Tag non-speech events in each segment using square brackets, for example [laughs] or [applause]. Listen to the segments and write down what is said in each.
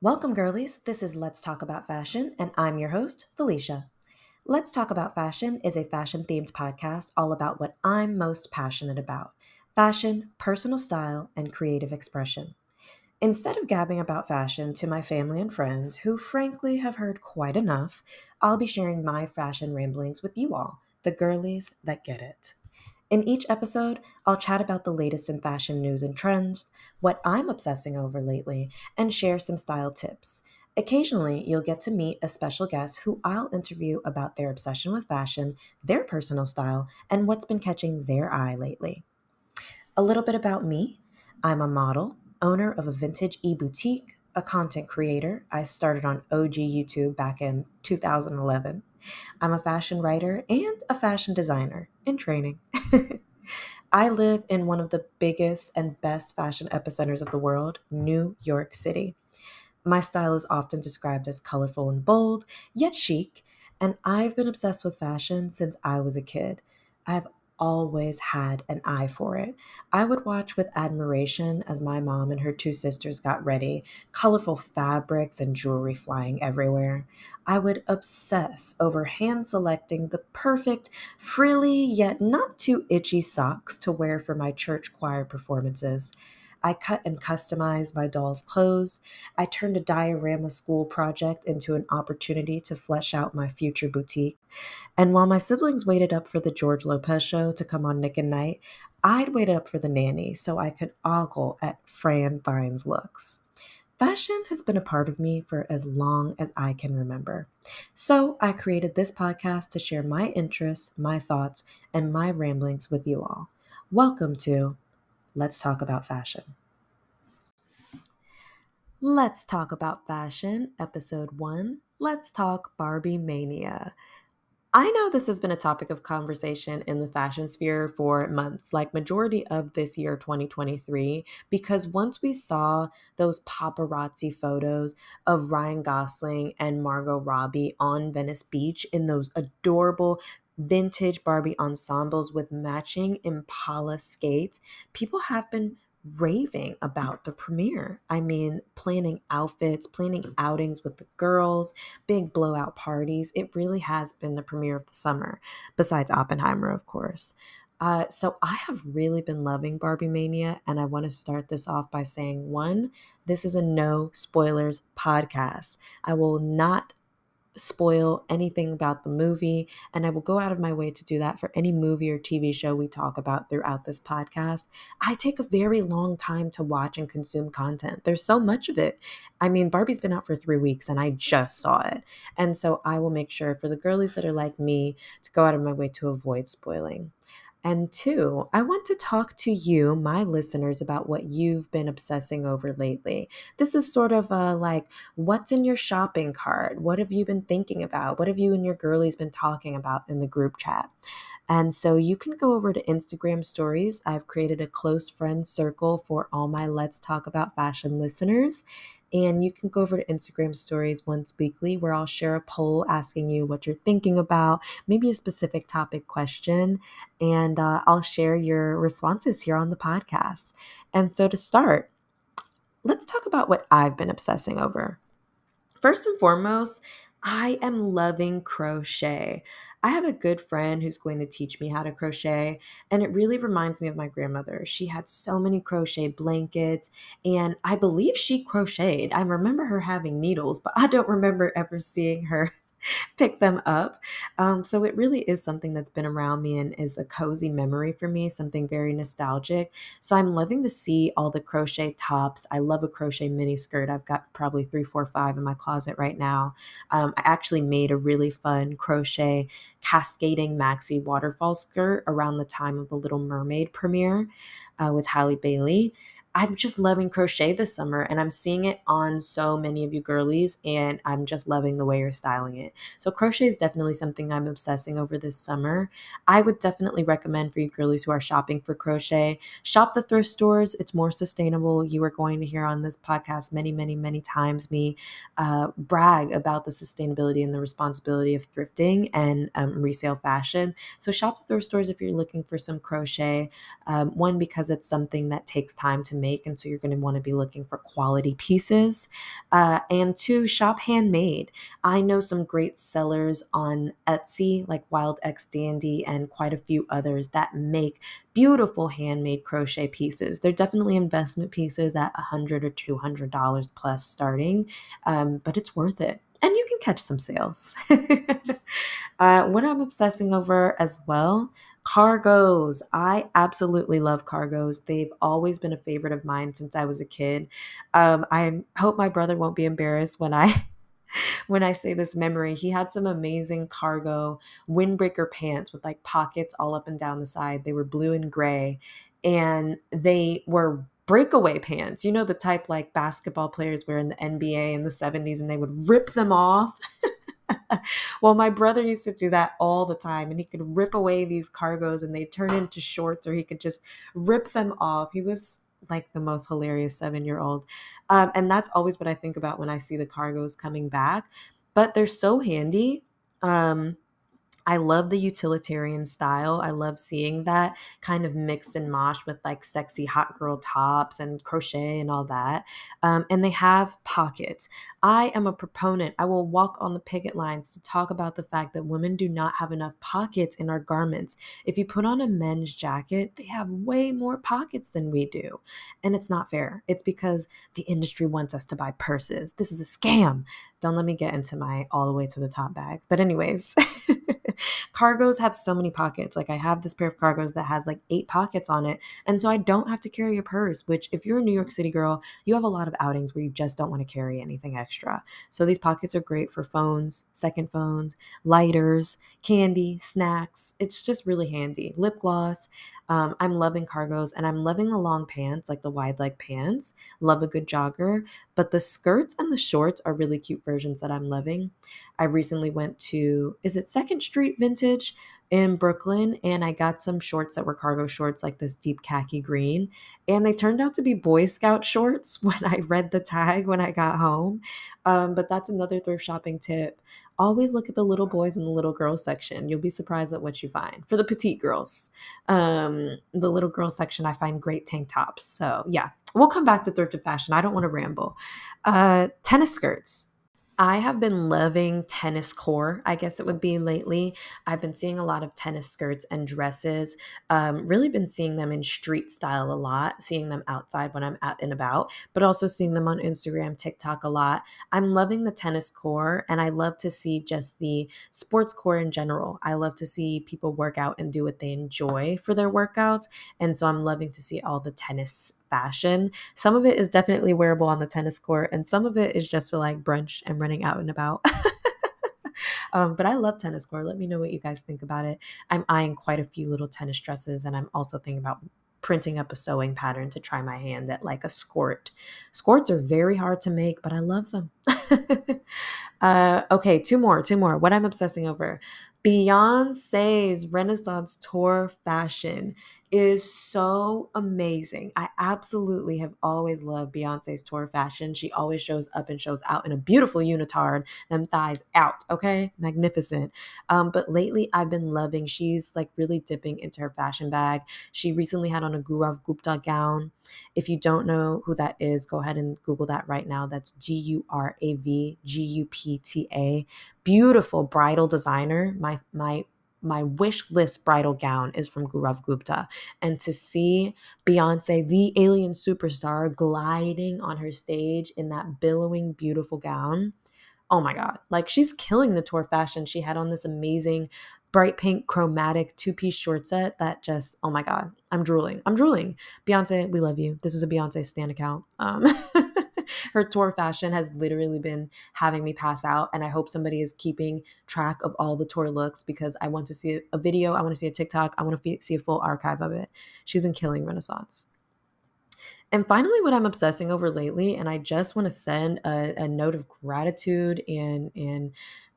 Welcome, girlies. This is Let's Talk About Fashion, and I'm your host, Felicia. Let's Talk About Fashion is a fashion themed podcast all about what I'm most passionate about fashion, personal style, and creative expression. Instead of gabbing about fashion to my family and friends, who frankly have heard quite enough, I'll be sharing my fashion ramblings with you all, the girlies that get it. In each episode, I'll chat about the latest in fashion news and trends, what I'm obsessing over lately, and share some style tips. Occasionally, you'll get to meet a special guest who I'll interview about their obsession with fashion, their personal style, and what's been catching their eye lately. A little bit about me I'm a model, owner of a vintage e boutique, a content creator. I started on OG YouTube back in 2011. I'm a fashion writer and a fashion designer in training. [laughs] I live in one of the biggest and best fashion epicenters of the world, New York City. My style is often described as colorful and bold, yet chic, and I've been obsessed with fashion since I was a kid. I've always had an eye for it. I would watch with admiration as my mom and her two sisters got ready, colorful fabrics and jewelry flying everywhere. I would obsess over hand selecting the perfect, frilly yet not too itchy socks to wear for my church choir performances. I cut and customized my doll's clothes. I turned a diorama school project into an opportunity to flesh out my future boutique. And while my siblings waited up for the George Lopez show to come on Nick at Nite, I'd wait up for the nanny so I could ogle at Fran Fine's looks. Fashion has been a part of me for as long as I can remember. So I created this podcast to share my interests, my thoughts, and my ramblings with you all. Welcome to Let's Talk About Fashion. Let's Talk About Fashion, Episode 1. Let's Talk Barbie Mania. I know this has been a topic of conversation in the fashion sphere for months, like majority of this year 2023, because once we saw those paparazzi photos of Ryan Gosling and Margot Robbie on Venice Beach in those adorable vintage Barbie ensembles with matching Impala skates, people have been raving about the premiere. I mean, planning outfits, planning outings with the girls, big blowout parties. It really has been the premiere of the summer, besides Oppenheimer, of course. Uh, so I have really been loving Barbie Mania, and I want to start this off by saying one, this is a no spoilers podcast. I will not spoil anything about the movie, and I will go out of my way to do that for any movie or TV show we talk about throughout this podcast. I take a very long time to watch and consume content. There's so much of it. I mean, Barbie's been out for three weeks and I just saw it. And so I will make sure for the girlies that are like me to go out of my way to avoid spoiling. And two, I want to talk to you, my listeners, about what you've been obsessing over lately. This is sort of a like, what's in your shopping cart? What have you been thinking about? What have you and your girlies been talking about in the group chat? And so you can go over to Instagram stories. I've created a close friend circle for all my Let's Talk About Fashion listeners. And you can go over to Instagram stories once weekly where I'll share a poll asking you what you're thinking about, maybe a specific topic question, and uh, I'll share your responses here on the podcast. And so to start, let's talk about what I've been obsessing over. First and foremost, I am loving crochet. I have a good friend who's going to teach me how to crochet, and it really reminds me of my grandmother. She had so many crochet blankets, and I believe she crocheted. I remember her having needles, but I don't remember ever seeing her [laughs] pick them up. Um, so it really is something that's been around me and is a cozy memory for me, something very nostalgic. So I'm loving to see all the crochet tops. I love a crochet mini skirt. I've got probably three, four, five in my closet right now. Um, I actually made a really fun crochet cascading maxi waterfall skirt around the time of the Little Mermaid premiere uh, with Halle Bailey. I'm just loving crochet this summer and I'm seeing it on so many of you girlies and I'm just loving the way you're styling it. So crochet is definitely something I'm obsessing over this summer. I would definitely recommend for you girlies who are shopping for crochet, shop the thrift stores. It's more sustainable. You are going to hear on this podcast many, many, many times me uh, brag about the sustainability and the responsibility of thrifting and um, resale fashion. So shop the thrift stores if you're looking for some crochet. Um, one, because it's something that takes time to make. And so you're going to want to be looking for quality pieces. Uh, and two, shop handmade. I know some great sellers on Etsy, like Wild X Dandy and quite a few others that make beautiful handmade crochet pieces. They're definitely investment pieces at 100 or $200 plus starting, um, but it's worth it and you can catch some sales. [laughs] uh, what I'm obsessing over as well cargos. I absolutely love cargos. They've always been a favorite of mine since I was a kid. Um, I hope my brother won't be embarrassed when I. [laughs] when I say this memory, he had some amazing cargo windbreaker pants with like pockets all up and down the side. They were blue and gray and they were breakaway pants. You know, the type like basketball players wear in the NBA in the 70s and they would rip them off. [laughs] [laughs] well, my brother used to do that all the time and he could rip away these cargos and they turn into shorts or he could just rip them off. He was like the most hilarious seven year old. Um, and that's always what I think about when I see the cargos coming back. But they're so handy. Um, I love the utilitarian style. I love seeing that kind of mixed and moshed with like sexy hot girl tops and crochet and all that. Um, and they have pockets. I am a proponent. I will walk on the picket lines to talk about the fact that women do not have enough pockets in our garments. If you put on a men's jacket, they have way more pockets than we do. And it's not fair. It's because the industry wants us to buy purses. This is a scam. Don't let me get into my all the way to the top bag. But, anyways. [laughs] cargos have so many pockets. Like I have this pair of cargos that has like eight pockets on it. And so I don't have to carry a purse, which if you're a New York City girl, you have a lot of outings where you just don't want to carry anything extra. So these pockets are great for phones, second phones, lighters, candy, snacks. It's just really handy. Lip gloss. Um, I'm loving cargos and I'm loving the long pants, like the wide leg pants. Love a good jogger. But the skirts and the shorts are really cute versions that I'm loving. I recently went to, is it Second Street Vintage in Brooklyn? And I got some shorts that were cargo shorts, like this deep khaki green. And they turned out to be Boy Scout shorts [laughs] when I read the tag when I got home. Um, but that's another thrift shopping tip always look at the little boys and the little girls section. You'll be surprised at what you find. For the petite girls, um, the little girls section, I find great tank tops. So yeah, we'll come back to thrifted fashion. I don't want to ramble. Uh, tennis skirts. I have been loving tennis core, I guess it would be lately. I've been seeing a lot of tennis skirts and dresses. Um, really been seeing them in street style a lot, seeing them outside when I'm out and about, but also seeing them on Instagram, TikTok a lot. I'm loving the tennis core and I love to see just the sports core in general. I love to see people work out and do what they enjoy for their workouts. And so I'm loving to see all the tennis fashion. Some of it is definitely wearable on the tennis court, and some of it is just for like brunch and running out and about. [laughs] um, but I love tennis court. Let me know what you guys think about it. I'm eyeing quite a few little tennis dresses, and I'm also thinking about printing up a sewing pattern to try my hand at like a skirt. Skirts are very hard to make, but I love them. [laughs] uh, okay, two more, two more. What I'm obsessing over Beyonce's Renaissance Tour fashion is so amazing. I absolutely have always loved Beyonce's tour fashion. She always shows up and shows out in a beautiful unitard, them thighs out, okay? Magnificent. Um, but lately I've been loving, she's like really dipping into her fashion bag. She recently had on a Gaurav Gupta gown. If you don't know who that is, go ahead and Google that right now. That's G U R A V G U P T A. Beautiful bridal designer. My my my wish list bridal gown is from Gaurav Gupta. And to see Beyonce, the alien superstar, gliding on her stage in that billowing, beautiful gown, oh my God. Like she's killing the tour fashion. She had on this amazing bright pink chromatic two piece short set that just, oh my God, I'm drooling. I'm drooling. Beyonce, we love you. This is a Beyonce stand account. Um, [laughs] her tour fashion has literally been having me pass out. And I hope somebody is keeping track of all the tour looks because I want to see a video, I want to see a TikTok, I want to see a full archive of it. She's been killing Renaissance. And finally, what I'm obsessing over lately, and I just want to send a, a note of gratitude and and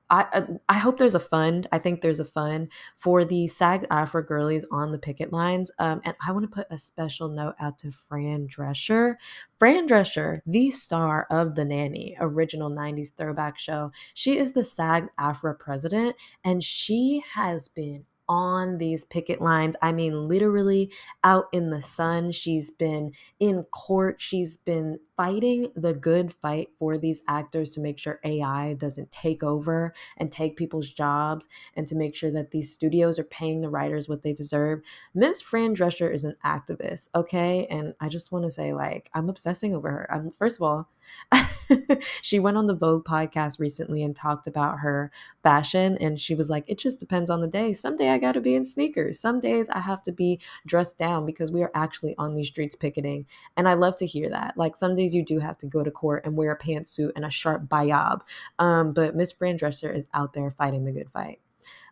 I uh, I hope there's a fund. I think there's a fund for the SAG AFTRA girlies on the picket lines. Um, and I want to put a special note out to Fran Drescher. Fran Drescher, the star of The Nanny, original 90s throwback show. She is the SAG AFTRA president, and she has been on these picket lines. I mean, literally out in the sun. She's been in court. She's been fighting the good fight for these actors to make sure AI doesn't take over and take people's jobs and to make sure that these studios are paying the writers what they deserve. Miss Fran Drescher is an activist, okay? And I just want to say, like, I'm obsessing over her. I'm, first of all, [laughs] she went on the Vogue podcast recently and talked about her fashion. And she was like, it just depends on the day. Some day I got to be in sneakers. Some days I have to be dressed down because we are actually on these streets picketing. And I love to hear that. Like some days you do have to go to court and wear a pantsuit and a sharp bayab. Um, but Miss Fran Drescher is out there fighting the good fight.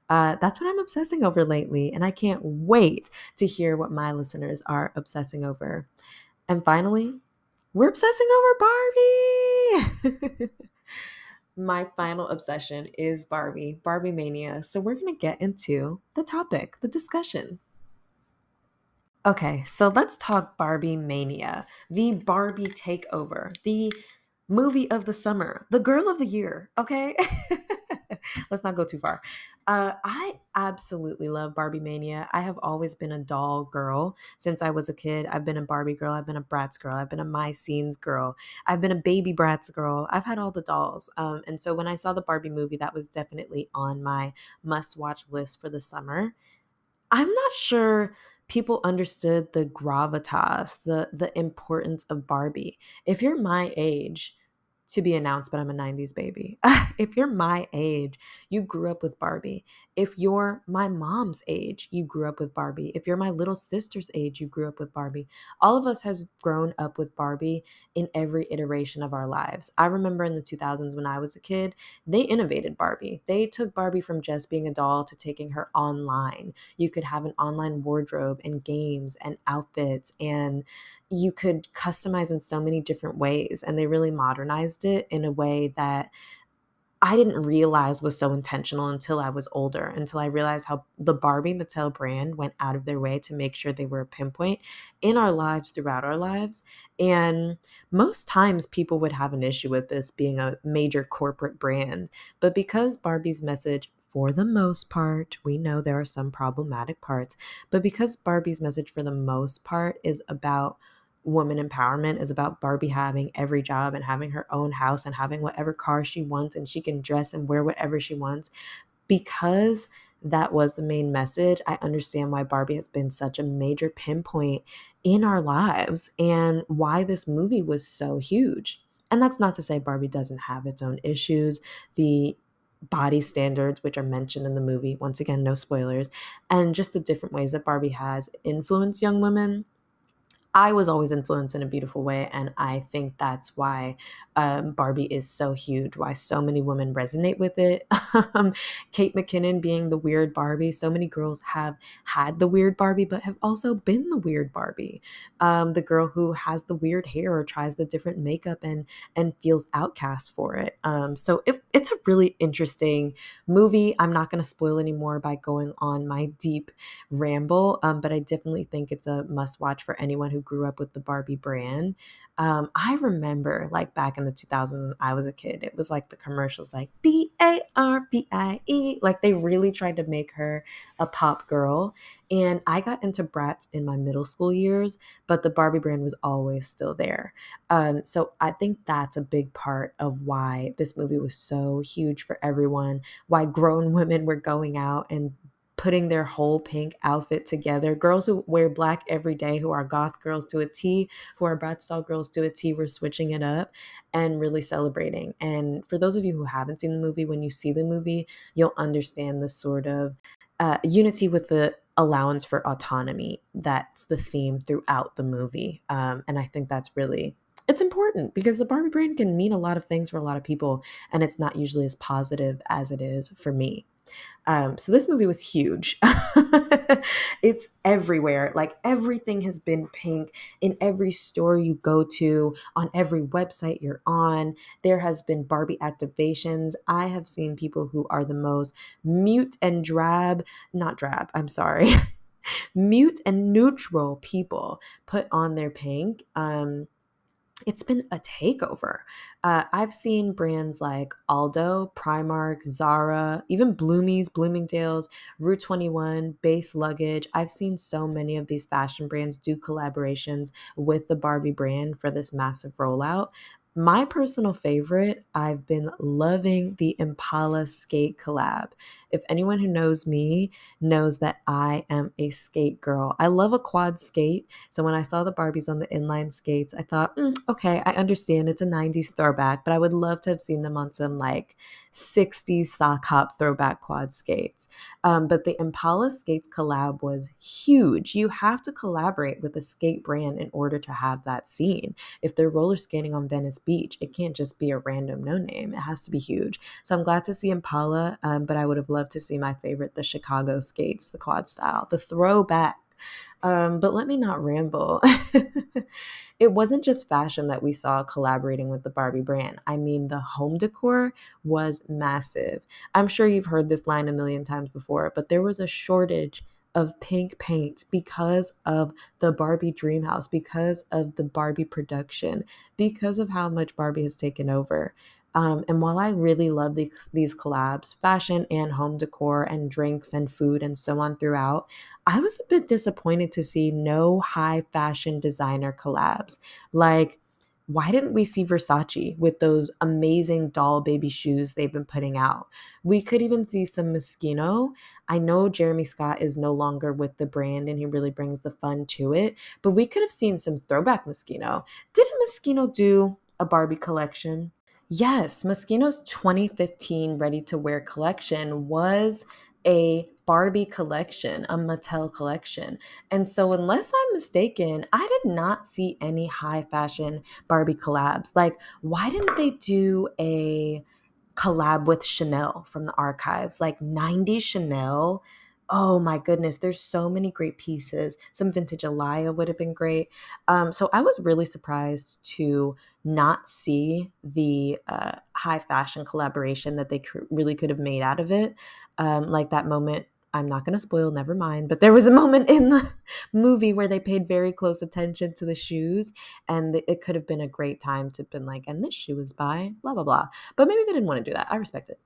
Uh, that's what I'm obsessing over lately. And I can't wait to hear what my listeners are obsessing over. And finally, we're obsessing over Barbie. [laughs] My final obsession is Barbie, Barbie Mania. So we're going to get into the topic, the discussion. Okay, so let's talk Barbie Mania, the Barbie takeover, the movie of the summer, the girl of the year, okay? [laughs] [laughs] let's not go too far. Uh, I absolutely love Barbie Mania. I have always been a doll girl since I was a kid. I've been a Barbie girl. I've been a Bratz girl. I've been a My Scenes girl. I've been a baby Bratz girl. I've had all the dolls. Um, and so when I saw the Barbie movie, that was definitely on my must watch list for the summer. I'm not sure people understood the gravitas, the the importance of Barbie. If you're my age, to be announced, but I'm a 90s baby. [laughs] if you're my age, you grew up with Barbie. If you're my mom's age, you grew up with Barbie. If you're my little sister's age, you grew up with Barbie. All of us has grown up with Barbie in every iteration of our lives. I remember in the 2000s when I was a kid, they innovated Barbie. They took Barbie from just being a doll to taking her online. You could have an online wardrobe and games and outfits and you could customize in so many different ways and they really modernized it in a way that I didn't realize was so intentional until I was older, until I realized how the Barbie Mattel brand went out of their way to make sure they were a pinpoint in our lives throughout our lives. And most times people would have an issue with this being a major corporate brand. But because Barbie's message for the most part, we know there are some problematic parts, but because Barbie's message for the most part is about woman empowerment is about Barbie having every job and having her own house and having whatever car she wants and she can dress and wear whatever she wants. Because that was the main message, I understand why Barbie has been such a major pinpoint in our lives and why this movie was so huge. And that's not to say Barbie doesn't have its own issues. The body standards, which are mentioned in the movie, once again, no spoilers, and just the different ways that Barbie has influenced young women I was always influenced in a beautiful way. And I think that's why um, Barbie is so huge, why so many women resonate with it. [laughs] Um, Kate McKinnon being the weird Barbie. So many girls have had the weird Barbie, but have also been the weird Barbie. Um, the girl who has the weird hair or tries the different makeup and and feels outcast for it. Um, so it, it's a really interesting movie. I'm not going to spoil anymore by going on my deep ramble, um, but I definitely think it's a must watch for anyone who grew up with the Barbie brand. Um, I remember like back in the 2000s, I was a kid, it was like the commercials like B A R B I E. Like they really tried to make her a pop girl. And I got into Bratz in my middle school years, but the Barbie brand was always still there. Um, so I think that's a big part of why this movie was so huge for everyone, why grown women were going out and putting their whole pink outfit together. Girls who wear black every day, who are goth girls to a T, who are Bratz style girls to a T, we're switching it up and really celebrating. And for those of you who haven't seen the movie, when you see the movie, you'll understand the sort of uh, unity with the allowance for autonomy that's the theme throughout the movie. Um, and I think that's really it's important because the Barbie brand can mean a lot of things for a lot of people, and it's not usually as positive as it is for me. Um, so this movie was huge. [laughs] it's everywhere. Like everything has been pink in every store you go to, on every website you're on. There has been Barbie activations. I have seen people who are the most mute and drab, not drab, I'm sorry. [laughs] mute and neutral people put on their pink. Um, it's been a takeover. Uh, I've seen brands like Aldo, Primark, Zara, even Bloomies, Bloomingdale's, Rue 21, Béis Luggage. I've seen so many of these fashion brands do collaborations with the Barbie brand for this massive rollout. My personal favorite, I've been loving the Impala skate collab. If anyone who knows me knows that I am a skate girl, I love a quad skate. So when I saw the Barbies on the inline skates, I thought, mm, okay, I understand it's a 90s throwback, but I would love to have seen them on some like 60s sock hop throwback quad skates. Um, but the Impala Skates collab was huge. You have to collaborate with a skate brand in order to have that scene. If they're roller skating on Venice Beach, it can't just be a random no name. It has to be huge. So I'm glad to see Impala, um, but I would have loved to see my favorite, the Chicago skates, the quad style, the throwback. Um, but let me not ramble. [laughs] it wasn't just fashion that we saw collaborating with the Barbie brand. I mean, the home decor was massive. I'm sure you've heard this line a million times before, but there was a shortage of pink paint because of the Barbie dream house, because of the Barbie production, because of how much Barbie has taken over. Um, and while I really love the, these collabs, fashion and home decor and drinks and food and so on throughout, I was a bit disappointed to see no high fashion designer collabs. Like, why didn't we see Versace with those amazing doll baby shoes they've been putting out? We could even see some Moschino. I know Jeremy Scott is no longer with the brand and he really brings the fun to it, but we could have seen some throwback Moschino. Didn't Moschino do a Barbie collection? Yes, Moschino's 2015 ready to wear collection was a Barbie collection, a Mattel collection. And so, unless I'm mistaken, I did not see any high fashion Barbie collabs. Like, why didn't they do a collab with Chanel from the archives? Like, 90s Chanel Oh my goodness, there's so many great pieces. Some vintage Alaïa would have been great. Um, so I was really surprised to not see the uh, high fashion collaboration that they really could have made out of it. Um, like that moment, I'm not going to spoil, never mind, but there was a moment in the [laughs] movie where they paid very close attention to the shoes, and it could have been a great time to have been like, and this shoe is by blah, blah, blah. But maybe they didn't want to do that. I respect it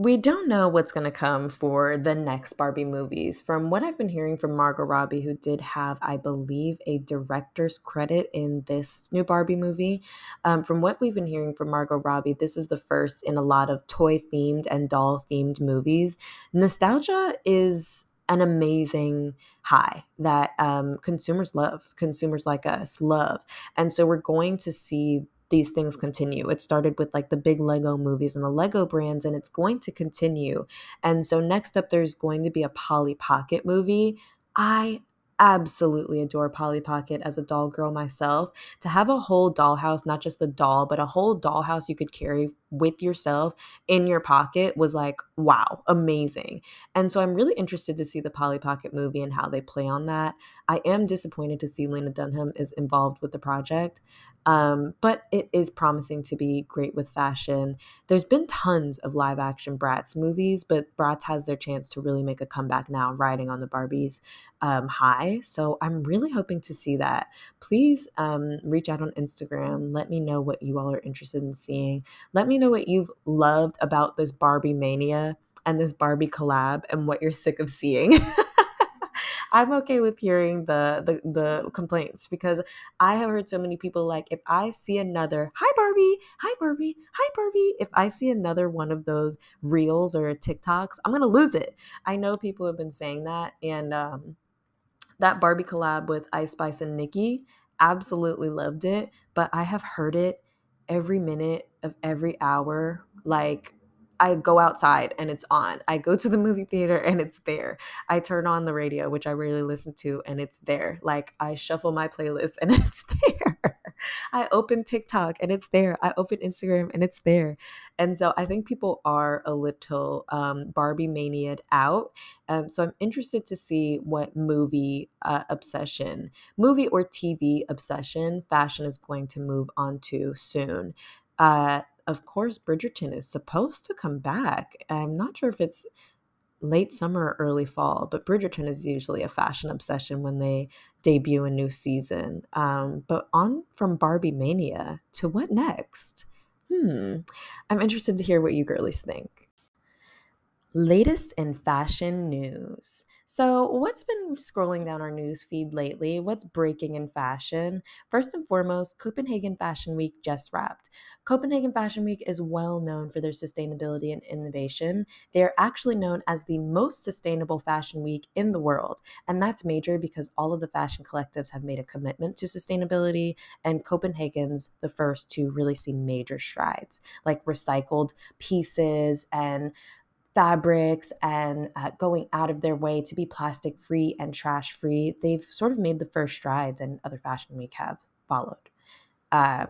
we don't know what's going to come for the next Barbie movies. From what I've been hearing from Margot Robbie, who did have, I believe, a director's credit in this new Barbie movie, um, from what we've been hearing from Margot Robbie, this is the first in a lot of toy themed and doll themed movies. Nostalgia is an amazing high that um, consumers love, consumers like us love. And so we're going to see these things continue. It started with like the big Lego movies and the Lego brands, and it's going to continue. And so next up, there's going to be a Polly Pocket movie. I absolutely adore Polly Pocket as a doll girl myself. To have a whole dollhouse, not just the doll, but a whole dollhouse you could carry with yourself in your pocket was like, wow, amazing. And so I'm really interested to see the Polly Pocket movie and how they play on that. I am disappointed to see Lena Dunham is involved with the project. Um, but it is promising to be great with fashion. There's been tons of live action Bratz movies, but Bratz has their chance to really make a comeback now, riding on the Barbies um, high. So I'm really hoping to see that. Please um, reach out on Instagram. Let me know what you all are interested in seeing. Let me know what you've loved about this Barbie mania and this Barbie collab and what you're sick of seeing. [laughs] I'm okay with hearing the, the the complaints because I have heard so many people like if I see another hi Barbie, hi Barbie, hi Barbie, if I see another one of those reels or TikToks, I'm gonna lose it. I know people have been saying that, and um, that Barbie collab with Ice Spice and Nicki, absolutely loved it, but I have heard it every minute of every hour like I go outside and it's on. I go to the movie theater and it's there. I turn on the radio, which I rarely listen to, and it's there. Like I shuffle my playlist and [laughs] it's there. I open TikTok and it's there. I open Instagram and it's there. And so I think people are a little um, Barbie maniaed out. Um, so I'm interested to see what movie uh, obsession, movie or TV obsession fashion is going to move on to soon. Uh, of course, Bridgerton is supposed to come back. I'm not sure if it's late summer or early fall, but Bridgerton is usually a fashion obsession when they debut a new season. Um, but on from Barbie Mania to what next? Hmm, I'm interested to hear what you girlies think. Latest in fashion news. So, what's been scrolling down our news feed lately? What's breaking in fashion? First and foremost, Copenhagen Fashion Week just wrapped. Copenhagen Fashion Week is well known for their sustainability and innovation. They are actually known as the most sustainable fashion week in the world. And that's major because all of the fashion collectives have made a commitment to sustainability, and Copenhagen's the first to really see major strides, like recycled pieces and fabrics and uh, going out of their way to be plastic free and trash free. They've sort of made the first strides, and other fashion week have followed. Uh,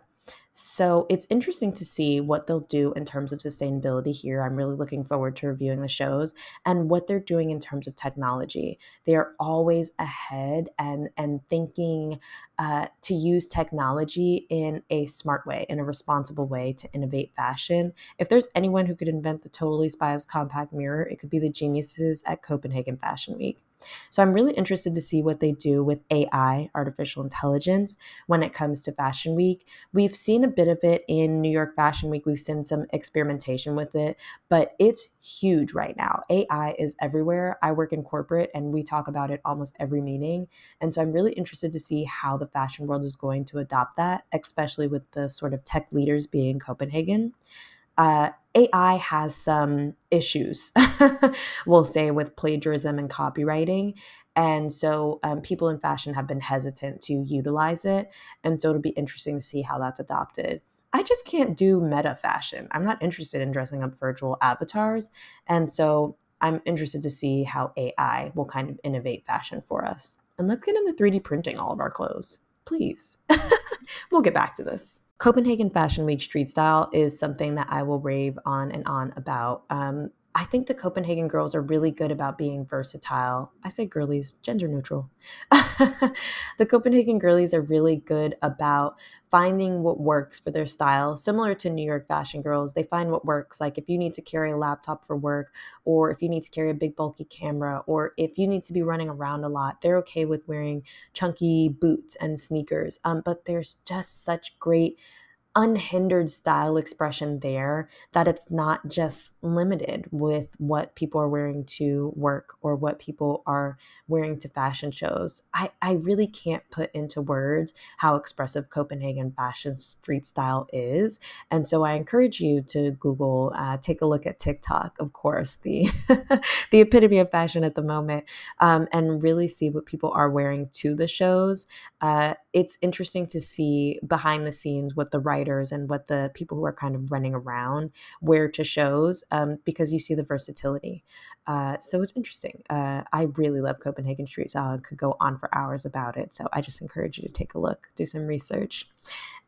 so it's interesting to see what they'll do in terms of sustainability here. I'm really looking forward to reviewing the shows and what they're doing in terms of technology. They are always ahead and and thinking uh, to use technology in a smart way, in a responsible way to innovate fashion. If there's anyone who could invent the totally spies compact mirror, it could be the geniuses at Copenhagen Fashion Week. So I'm really interested to see what they do with AI, artificial intelligence, when it comes to Fashion Week. We've seen a bit of it in New York Fashion Week. We've seen some experimentation with it, but it's huge right now. AI is everywhere. I work in corporate and we talk about it almost every meeting. And so I'm really interested to see how the fashion world is going to adopt that, especially with the sort of tech leaders being Copenhagen uh, AI has some issues, [laughs] we'll say, with plagiarism and copywriting. And so um, people in fashion have been hesitant to utilize it. And so it'll be interesting to see how that's adopted. I just can't do meta fashion. I'm not interested in dressing up virtual avatars. And so I'm interested to see how AI will kind of innovate fashion for us. And let's get into 3D printing all of our clothes, please. [laughs] we'll get back to this. Copenhagen Fashion Week street style is something that I will rave on and on about. Um, I think the Copenhagen girls are really good about being versatile. I say girlies, gender neutral. [laughs] the Copenhagen girlies are really good about finding what works for their style. Similar to New York fashion girls, they find what works. Like if you need to carry a laptop for work, or if you need to carry a big bulky camera, or if you need to be running around a lot, they're okay with wearing chunky boots and sneakers. Um, but there's just such great unhindered style expression there that it's not just limited with what people are wearing to work or what people are wearing to fashion shows. I, I really can't put into words how expressive Copenhagen fashion street style is. And so I encourage you to Google, uh, take a look at TikTok, of course, the, [laughs] the epitome of fashion at the moment, um, and really see what people are wearing to the shows. Uh, it's interesting to see behind the scenes what the writers and what the people who are kind of running around wear to shows um, because you see the versatility. Uh, so it's interesting. Uh, I really love Copenhagen Street Style and could go on for hours about it. So I just encourage you to take a look, do some research.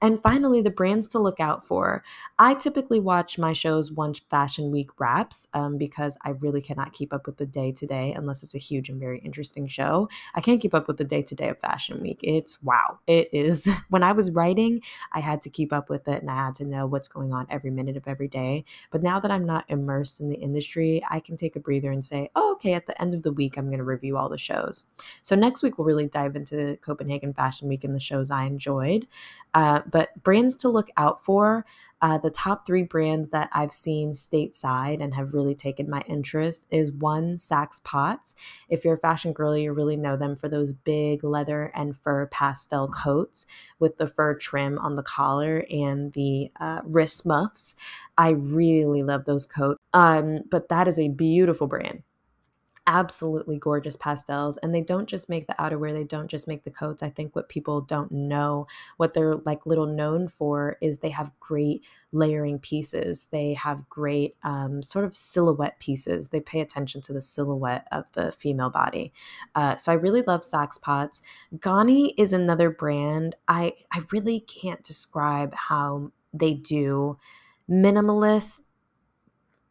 And finally, the brands to look out for. I typically watch my shows once Fashion Week wraps um, because I really cannot keep up with the day to day unless it's a huge and very interesting show. I can't keep up with the day to day of Fashion Week. It's wow. It is. [laughs] When I was writing, I had to keep up with it and I had to know what's going on every minute of every day. But now that I'm not immersed in the industry, I can take a breather and say, oh, okay, at the end of the week, I'm going to review all the shows. So next week, we'll really dive into Copenhagen Fashion Week and the shows I enjoyed. Uh, but brands to look out for. Uh, the top three brands that I've seen stateside and have really taken my interest is one, Saks Potts. If you're a fashion girl, you really know them for those big leather and fur pastel coats with the fur trim on the collar and the uh, wrist muffs. I really love those coats. Um, but that is a beautiful brand absolutely gorgeous pastels and they don't just make the outerwear they don't just make the coats. I think what people don't know what they're like little known for is they have great layering pieces. They have great um, sort of silhouette pieces. They pay attention to the silhouette of the female body. Uh, so i really love Saks Potts. Ganni is another brand. I i really can't describe how they do. Minimalist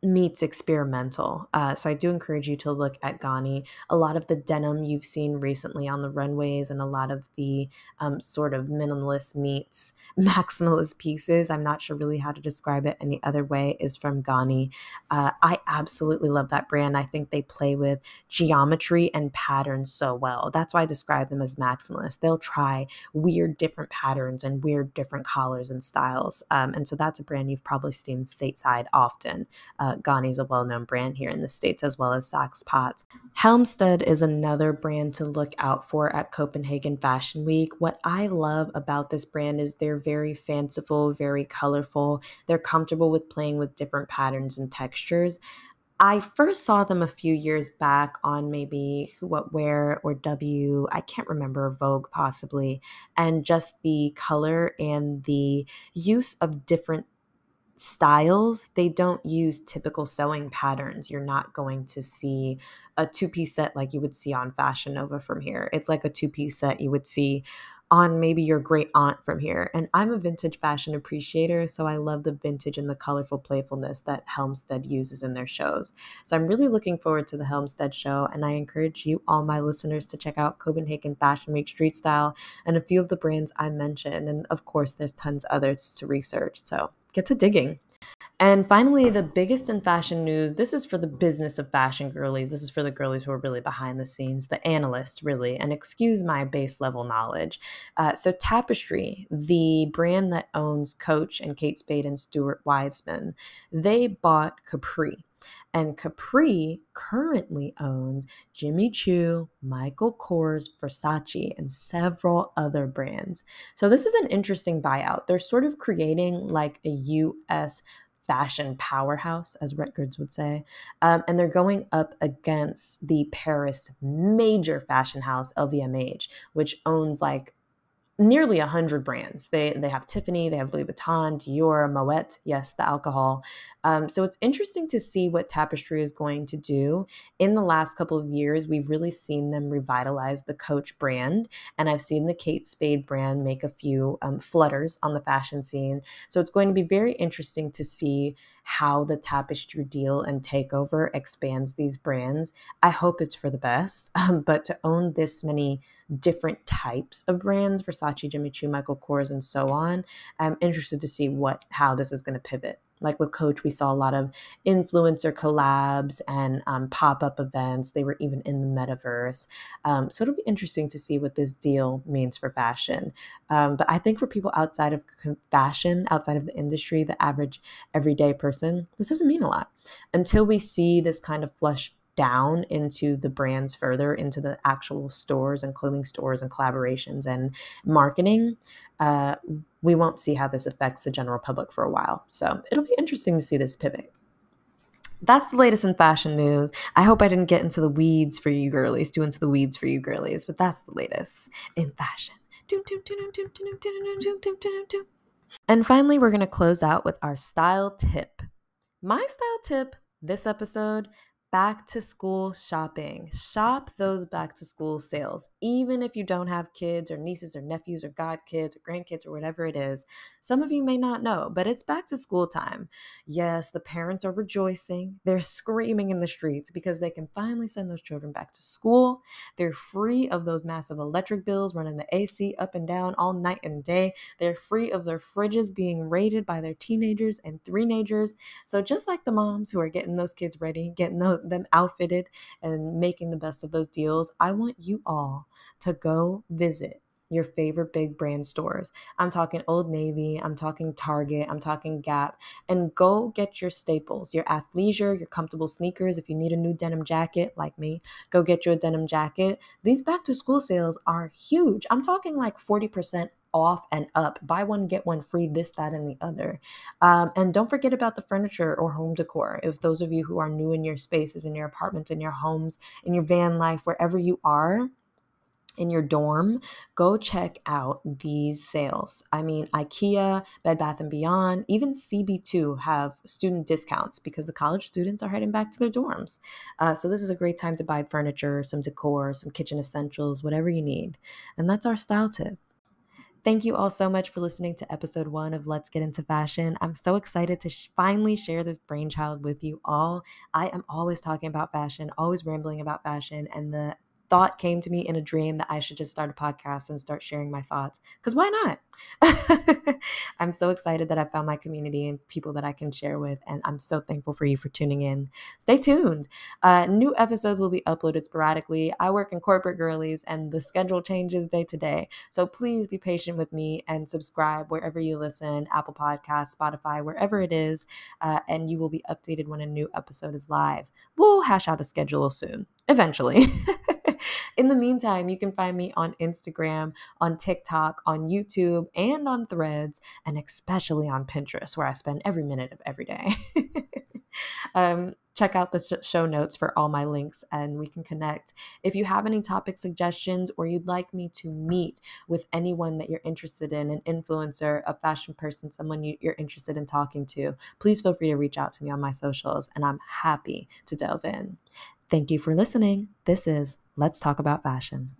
meets experimental. Uh, so I do encourage you to look at Ganni. A lot of the denim you've seen recently on the runways and a lot of the um, sort of minimalist meets [laughs] maximalist pieces, I'm not sure really how to describe it any other way, is from Ganni. Uh, I absolutely love that brand. I think they play with geometry and patterns so well. That's why I describe them as maximalist. They'll try weird different patterns and weird different collars and styles. Um, and so that's a brand you've probably seen stateside often. Uh, uh, is a well known brand here in the States, as well as Saks. Helmstedt is another brand to look out for at Copenhagen Fashion Week. What I love about this brand is they're very fanciful, very colorful. They're comfortable with playing with different patterns and textures. I first saw them a few years back on maybe Who What Wear or W, I can't remember, Vogue possibly, and just the color and the use of different styles, they don't use typical sewing patterns. You're not going to see a two piece set like you would see on Fashion Nova from here. It's like a two piece set you would see on maybe your great aunt from here. And I'm a vintage fashion appreciator, so I love the vintage and the colorful playfulness that Helmstedt uses in their shows. So I'm really looking forward to the Helmstedt show, and I encourage you, all my listeners, to check out Copenhagen Fashion Week Street Style and a few of the brands I mentioned. And of course, there's tons others to research. So get to digging. And finally, the biggest in fashion news this is for the business of fashion girlies. This is for the girlies who are really behind the scenes, the analysts, really. And excuse my base level knowledge. Uh, so, Tapestry, the brand that owns Coach and Kate Spade and Stuart Weitzman, they bought Capri. And Capri currently owns Jimmy Choo, Michael Kors, Versace, and several other brands. So this is an interesting buyout. They're sort of creating like a US fashion powerhouse, as records would say. Um, and they're going up against the Paris major fashion house, LVMH, which owns like nearly 100 brands. They they have Tiffany, they have Louis Vuitton, Dior, Moet, yes, the alcohol. Um, so it's interesting to see what Tapestry is going to do. In the last couple of years, we've really seen them revitalize the Coach brand, and I've seen the Kate Spade brand make a few um, flutters on the fashion scene. So it's going to be very interesting to see how the Tapestry deal and takeover expands these brands. I hope it's for the best, [laughs] um, but to own this many different types of brands versace jimmy choo michael kors and so on. I'm interested to see what how this is going to pivot. Like with coach we saw a lot of influencer collabs and um, pop-up events. They were even in the metaverse. Um, so it'll be interesting to see what this deal means for fashion. Um, but i think for people outside of fashion outside of the industry the average everyday person this doesn't mean a lot. Until we see this kind of flush down into the brands further into the actual stores and clothing stores and collaborations and marketing uh, we won't see how this affects the general public for a while so it'll be interesting to see this pivot that's the latest in fashion news. I hope I didn't get into the weeds for you girlies, too into the weeds for you girlies, but that's the latest in fashion. And finally, we're going to close out with our style tip. My style tip this episode back to school shopping. Shop those back to school sales. Even if you don't have kids or nieces or nephews or godkids or grandkids or whatever it is, some of you may not know, but it's back to school time. Yes, the parents are rejoicing. They're screaming in the streets because they can finally send those children back to school. They're free of those massive electric bills running the AC up and down all night and day. They're free of their fridges being raided by their teenagers and three-nagers. So just like the moms who are getting those kids ready, getting those them outfitted and making the best of those deals, I want you all to go visit your favorite big brand stores. I'm talking Old Navy, I'm talking Target, I'm talking Gap, and go get your staples, your athleisure, your comfortable sneakers. If you need a new denim jacket, like me, go get you a denim jacket. These back to school sales are huge. I'm talking like 40% off and up. Buy one, get one free, this, that, and the other. Um, and don't forget about the furniture or home decor. If those of you who are new in your spaces, in your apartments, in your homes, in your van life, wherever you are, in your dorm, go check out these sales. I mean, IKEA, Bed Bath and Beyond, even CB2 have student discounts because the college students are heading back to their dorms. Uh, so this is a great time to buy furniture, some decor, some kitchen essentials, whatever you need. And that's our style tip. Thank you all so much for listening to episode one of Let's Get Into Fashion. I'm so excited to sh- finally share this brainchild with you all. I am always talking about fashion, always rambling about fashion, and the thought came to me in a dream that I should just start a podcast and start sharing my thoughts. Because why not? [laughs] I'm so excited that I found my community and people that I can share with. And I'm so thankful for you for tuning in. Stay tuned. Uh, new episodes will be uploaded sporadically. I work in corporate girlies and the schedule changes day to day. So please be patient with me and subscribe wherever you listen Apple Podcasts, Spotify, wherever it is. Uh, and you will be updated when a new episode is live. We'll hash out a schedule soon, eventually. [laughs] In the meantime, you can find me on Instagram, on TikTok, on YouTube, and on Threads, and especially on Pinterest, where I spend every minute of every day. [laughs] um, check out the show notes for all my links and we can connect. If you have any topic suggestions or you'd like me to meet with anyone that you're interested in, an influencer, a fashion person, someone you, are interested in talking to, please feel free to reach out to me on my socials and I'm happy to delve in. Thank you for listening. This is Let's Talk About Fashion.